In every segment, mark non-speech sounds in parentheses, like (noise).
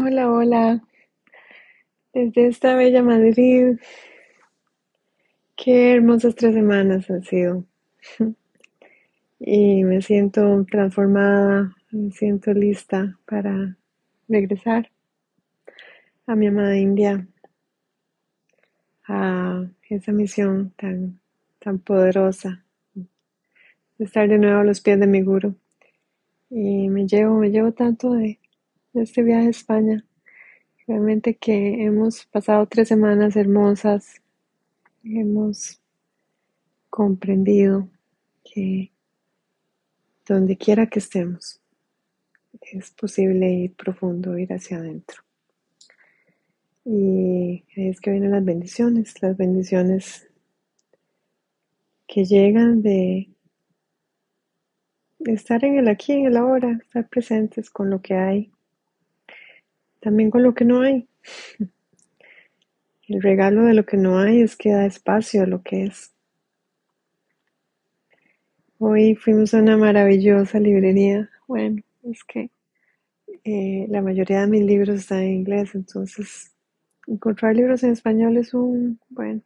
Hola, hola. Desde esta bella Madrid. Qué hermosas tres semanas han sido. (laughs) Y me siento transformada, me siento lista para regresar a mi amada India, a esa misión tan, tan poderosa de estar de nuevo a los pies de mi guru. Y me llevo, me llevo tanto de, este viaje a España. Realmente que hemos pasado tres semanas hermosas, hemos comprendido que donde quiera que estemos, es posible ir profundo, ir hacia adentro. Y ahí es que vienen las bendiciones, las bendiciones que llegan de estar en el aquí, en el ahora, estar presentes con lo que hay, también con lo que no hay. El regalo de lo que no hay es que da espacio a lo que es. Hoy fuimos a una maravillosa librería. Bueno, es que eh, la mayoría de mis libros están en inglés, entonces encontrar libros en español es un, bueno,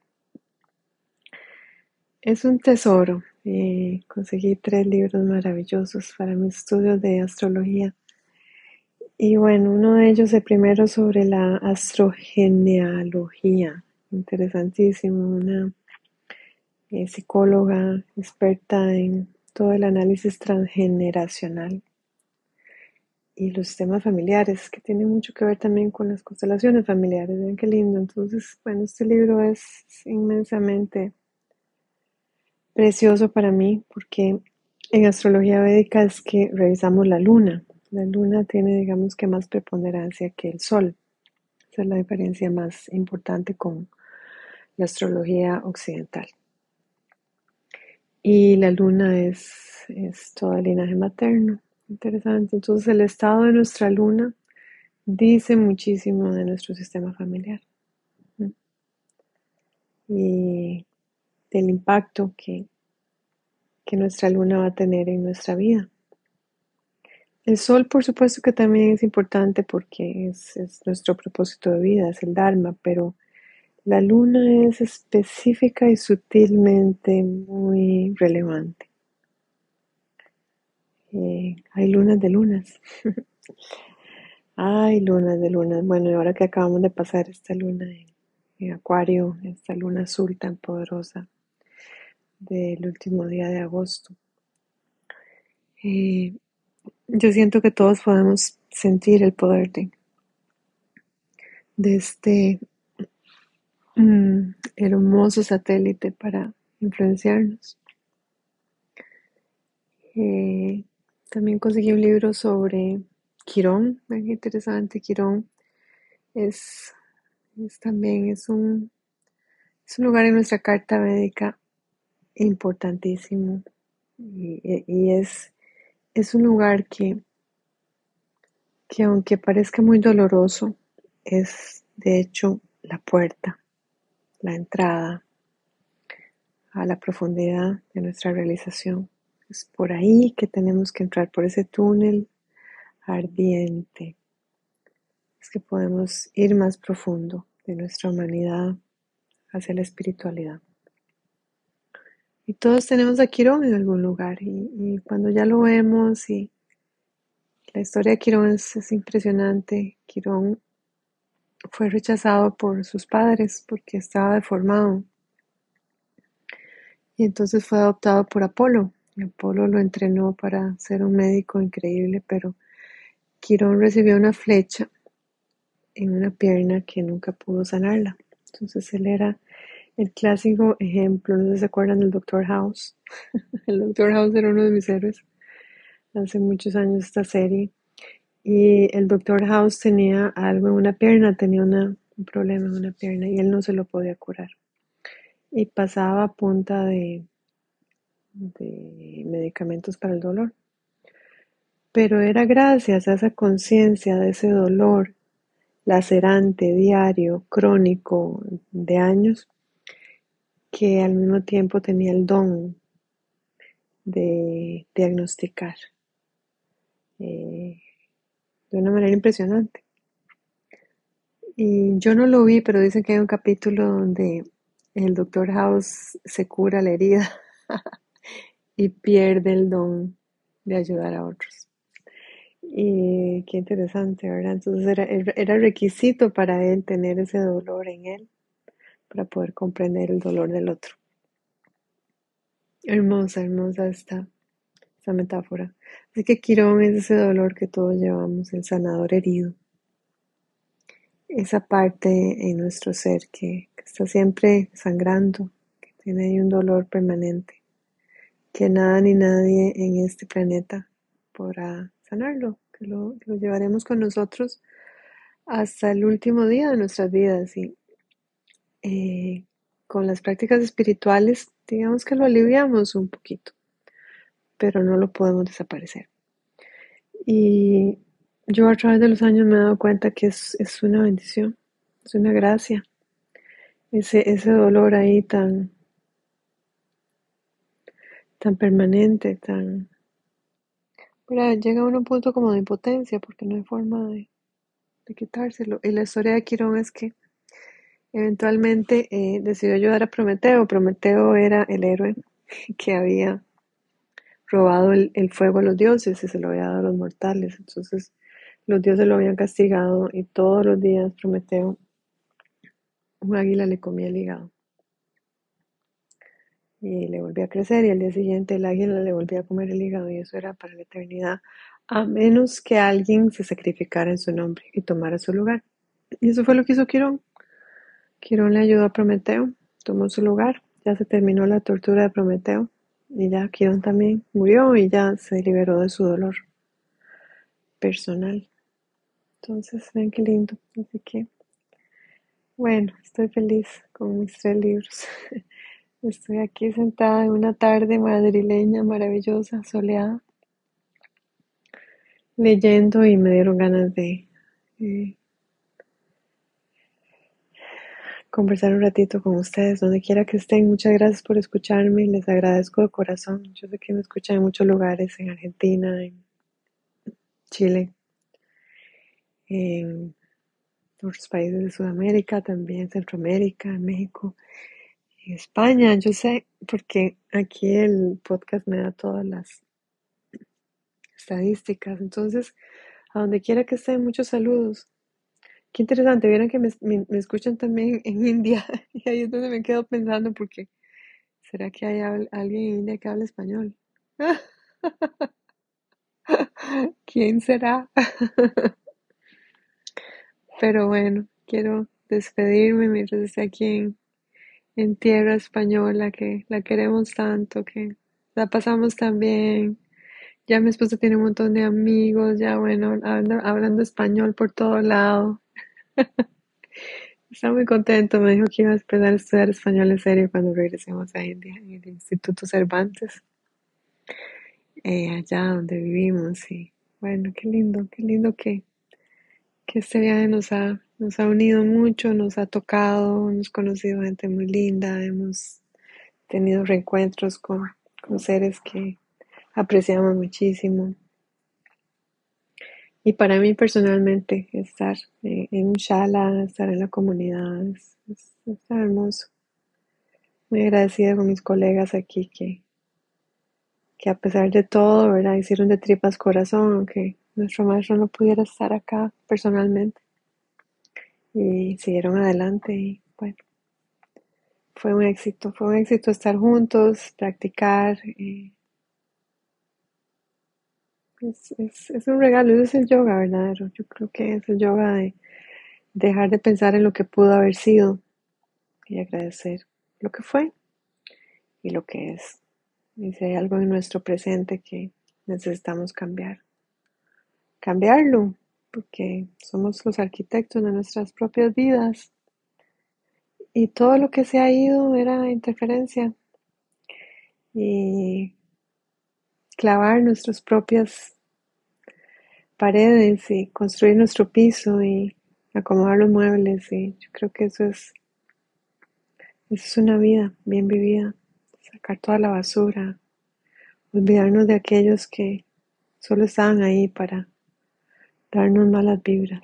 es un tesoro. Eh, conseguí tres libros maravillosos para mis estudios de astrología. Y bueno, uno de ellos, el primero sobre la astrogenealogía. Interesantísimo, una eh, psicóloga experta en todo el análisis transgeneracional y los sistemas familiares, que tiene mucho que ver también con las constelaciones familiares. Ven qué lindo. Entonces, bueno, este libro es inmensamente precioso para mí porque en astrología védica es que revisamos la luna. La luna tiene, digamos que, más preponderancia que el sol. Esa es la diferencia más importante con la astrología occidental. Y la luna es, es todo el linaje materno. Interesante. Entonces el estado de nuestra luna dice muchísimo de nuestro sistema familiar y del impacto que, que nuestra luna va a tener en nuestra vida. El sol, por supuesto que también es importante porque es, es nuestro propósito de vida, es el Dharma, pero la luna es específica y sutilmente muy relevante. Eh, hay lunas de lunas. (laughs) hay lunas de lunas. Bueno, y ahora que acabamos de pasar esta luna en, en Acuario, esta luna azul tan poderosa del último día de agosto. Eh, yo siento que todos podemos sentir el poder de, este mm, hermoso satélite para influenciarnos. Eh, también conseguí un libro sobre Quirón, muy interesante. Quirón es, es también es un, es un lugar en nuestra carta védica importantísimo y es, es un lugar que, que aunque parezca muy doloroso, es de hecho la puerta, la entrada a la profundidad de nuestra realización. Es por ahí que tenemos que entrar, por ese túnel ardiente. Es que podemos ir más profundo de nuestra humanidad hacia la espiritualidad. Y todos tenemos a Quirón en algún lugar y, cuando ya lo vemos y la historia de Quirón es, es impresionante. Quirón fue rechazado por sus padres porque estaba deformado. Y entonces fue adoptado por Apolo. Y Apolo lo entrenó para ser un médico increíble, pero Quirón recibió una flecha en una pierna que nunca pudo sanarla. Entonces él era el clásico ejemplo, no sé si se acuerdan del Doctor House. (laughs) el Doctor House era uno de mis héroes hace muchos años esta serie. Y el Doctor House tenía algo en una pierna, tenía una, un problema en una pierna y él no se lo podía curar. Y pasaba a punta de, de medicamentos para el dolor. Pero era gracias a esa conciencia de ese dolor lacerante, diario, crónico, de años, que al mismo tiempo tenía el don de diagnosticar eh, de una manera impresionante. Y yo no lo vi, pero dicen que hay un capítulo donde el doctor House se cura la herida (laughs) y pierde el don de ayudar a otros. Y qué interesante, ¿verdad? Entonces era, era requisito para él tener ese dolor en él para poder comprender el dolor del otro. Hermosa, hermosa esta, esta metáfora. Así que Quirón es ese dolor que todos llevamos, el sanador herido. Esa parte en nuestro ser que, está siempre sangrando, que tiene ahí un dolor permanente, que nada ni nadie en este planeta podrá sanarlo, que lo, lo llevaremos con nosotros hasta el último día de nuestras vidas y eh, con las prácticas espirituales, digamos que lo aliviamos un poquito, pero no lo podemos desaparecer. Y yo a través de los años me he dado cuenta que es, es una bendición, es una gracia. Ese, ese dolor ahí tan, tan permanente, tan... Llega a un punto como de impotencia porque no hay forma de, de quitárselo. Y la historia de Quirón es que eventualmente eh, decidió ayudar a Prometeo. Prometeo era el héroe que había robado el, el, fuego a los dioses y se lo había dado a los mortales. Entonces los dioses lo habían castigado y todos los días Prometeo, un águila le comía el hígado. Y le volvía a crecer y al día siguiente el águila le volvía a comer el hígado y eso era para la eternidad, a menos que alguien se sacrificara en su nombre y tomara su lugar. Y eso fue lo que hizo Quirón. Quirón le ayudó a Prometeo, tomó su lugar, ya se terminó la tortura de Prometeo y ya Quirón también murió y ya se liberó de su dolor personal. Entonces, ven qué lindo. Así que, bueno, estoy feliz con mis tres libros. (laughs) Estoy aquí sentada en una tarde madrileña maravillosa, soleada, leyendo y me dieron ganas de eh, conversar un ratito con ustedes, donde quiera que estén. Muchas gracias por escucharme, les agradezco de corazón. Yo sé que me escuchan en muchos lugares, en Argentina, en Chile, en otros países de Sudamérica, también Centroamérica, México. España, yo sé, porque aquí el podcast me da todas las estadísticas. Entonces, a donde quiera que estén, muchos saludos. Qué interesante, vieron que me, me, escuchan también en India. (laughs) Y ahí es donde me quedo pensando, porque ¿será que hay alguien en India que habla español? (laughs) ¿Quién será? (laughs) Pero bueno, quiero despedirme mientras esté aquí en en tierra española, que la queremos tanto, que la pasamos tan bien. Ya mi esposo tiene un montón de amigos, ya bueno, hablando, español por todo lado. (laughs) Está muy contento, me dijo que iba a empezar a estudiar español en serio cuando regresemos a India, en el Instituto Cervantes, eh, allá donde vivimos. Y bueno, qué lindo, qué lindo que, que este viaje nos ha nos ha unido mucho, nos ha tocado, hemos conocido gente muy linda, hemos tenido reencuentros con, con seres que apreciamos muchísimo. Y para mí personalmente, estar en un shala, estar en la comunidad, es, hermoso. Muy agradecida con mis colegas aquí que, que a pesar de todo, ¿verdad? Hicieron de tripas corazón, aunque nuestro maestro no pudiera estar acá personalmente y siguieron adelante y bueno, fue un éxito, fue un éxito estar juntos, practicar. Eh, es, es, es, un regalo, eso es el yoga verdadero. Yo creo que es el yoga de dejar de pensar en lo que pudo haber sido y agradecer lo que fue y lo que es. Y si hay algo en nuestro presente que necesitamos cambiar, cambiarlo, porque somos los arquitectos de nuestras propias vidas. Y todo lo que se ha ido era interferencia. Y clavar nuestras propias paredes y construir nuestro piso y acomodar los muebles. Y yo creo que eso es, eso es una vida bien vivida. Sacar toda la basura. Olvidarnos de aquellos que solo estaban ahí para darnos malas vibras.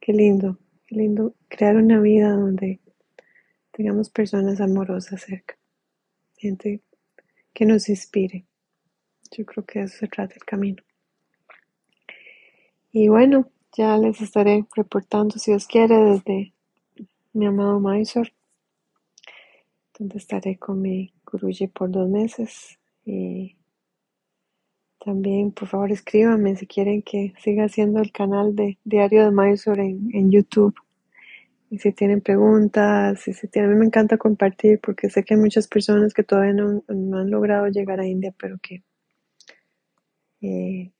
Qué lindo Qué lindo crear una vida donde tengamos personas amorosas cerca, gente que nos inspire. Yo creo que eso se trata el camino. Y bueno, ya les estaré reportando, si Dios quiere, desde mi amado Mysore, donde estaré con mi Guruji por dos meses. Y también, por favor, escríbanme si quieren que siga haciendo el canal de Diario de Mysore en, en YouTube. Y si tienen preguntas, y si tienen, a mí me encanta compartir porque sé que hay muchas personas que todavía no, no han logrado llegar a India, pero que eh,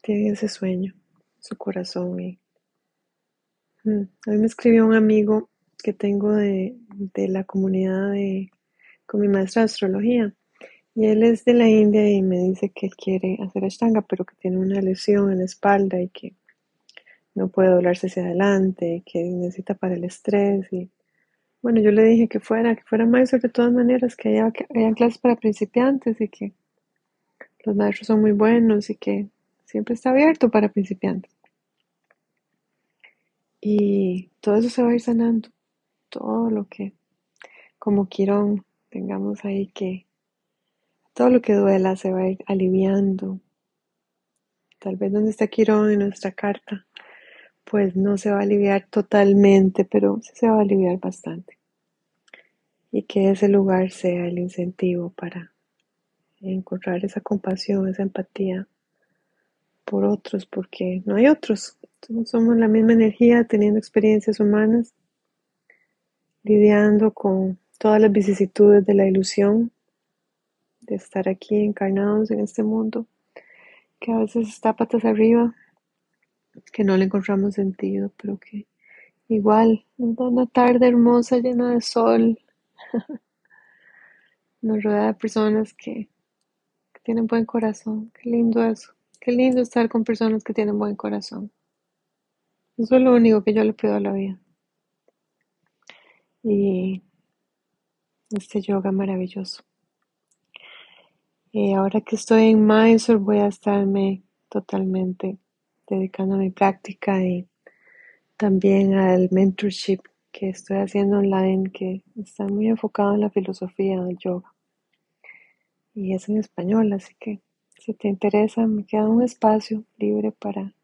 tienen ese sueño su corazón. Y, mm, a mí me escribió un amigo que tengo de, de la comunidad de, con mi maestra de astrología. Y él es de la India y me dice que quiere hacer ashtanga, pero que tiene una lesión en la espalda y que no puede doblarse hacia adelante, que necesita para el estrés. Y bueno, yo le dije que fuera, que fuera maestro de todas maneras, que que haya clases para principiantes y que los maestros son muy buenos y que siempre está abierto para principiantes. Y todo eso se va a ir sanando. Todo lo que, como Quirón, tengamos ahí que, todo lo que duela se va a ir aliviando. Tal vez donde está Quirón en nuestra carta, pues no se va a aliviar totalmente, pero sí se va a aliviar bastante. Y que ese lugar sea el incentivo para encontrar esa compasión, esa empatía por otros, porque no hay otros. somos la misma energía teniendo experiencias humanas, lidiando con todas las vicisitudes de la ilusión de estar aquí encarnados en este mundo, que a veces está patas arriba, que no le encontramos sentido, pero que igual una tarde hermosa llena de sol, (laughs) nos rodea de personas que tienen buen corazón, qué lindo eso. Qué lindo estar con personas que tienen buen corazón. Eso es lo único que yo le pido a la vida. Y este yoga maravilloso. Y ahora que estoy en Mysore voy a estarme totalmente dedicando a mi práctica y también al mentorship que estoy haciendo online que está muy enfocado en la filosofía del yoga. Y es en español, así que si te interesa, me queda un espacio libre para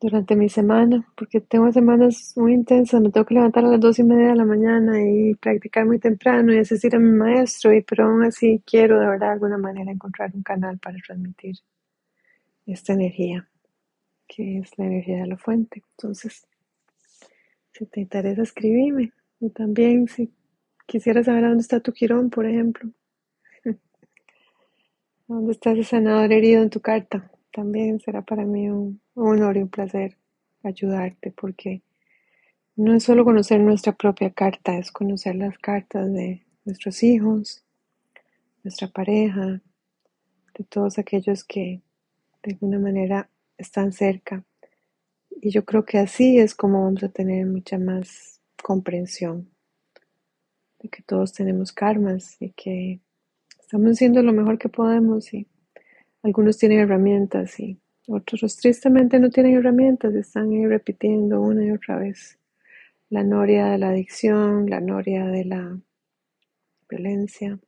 durante mi semana, porque tengo semanas muy intensas, me tengo que levantar a las dos y media de la mañana y practicar muy temprano y asistir a mi maestro, y pero aún así quiero de verdad de alguna manera encontrar un canal para transmitir esta energía, que es la energía de la fuente. Entonces, si te interesa, escribirme. Y también si quisieras saber dónde está tu quirón, por ejemplo, ¿Dónde está ese sanador herido en tu carta? También será para mí un, honor y un placer ayudarte porque no es solo conocer nuestra propia carta, es conocer las cartas de nuestros hijos, nuestra pareja, de todos aquellos que de alguna manera están cerca. Y yo creo que así es como vamos a tener mucha más comprensión de que todos tenemos karmas y que Estamos haciendo lo mejor que podemos y algunos tienen herramientas y otros tristemente no tienen herramientas, están ahí repitiendo una y otra vez la noria de la adicción, la noria de la violencia.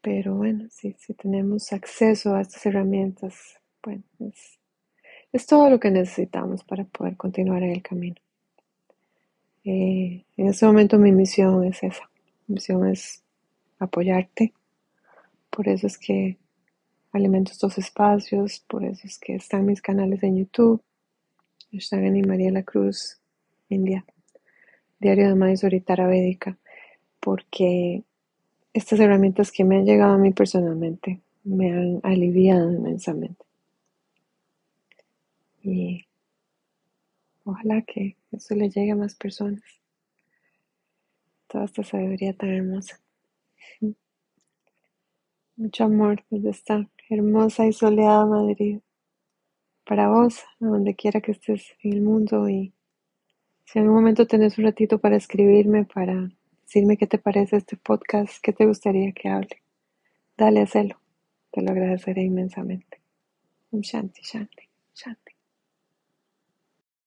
Pero bueno, si, si tenemos acceso a estas herramientas, bueno, es, todo lo que necesitamos para poder continuar en el camino. Eh, en este momento mi misión es esa. Mi misión es apoyarte. Por eso es que alimento estos espacios, por eso es que están mis canales en YouTube, están en María la Cruz, India, Diario de Maíz Oritara Védica, porque estas herramientas que me han llegado a mí personalmente me han aliviado inmensamente. Y ojalá que eso le llegue a más personas. Toda esta sabiduría tan hermosa. Mucho amor desde esta hermosa y soleada Madrid. Para vos, a donde quiera que estés en el mundo y si en algún momento tenés un ratito para escribirme, para decirme qué te parece este podcast, qué te gustaría que hable, dale, hacelo. Te lo agradeceré inmensamente. Shanti, shanti, shanti.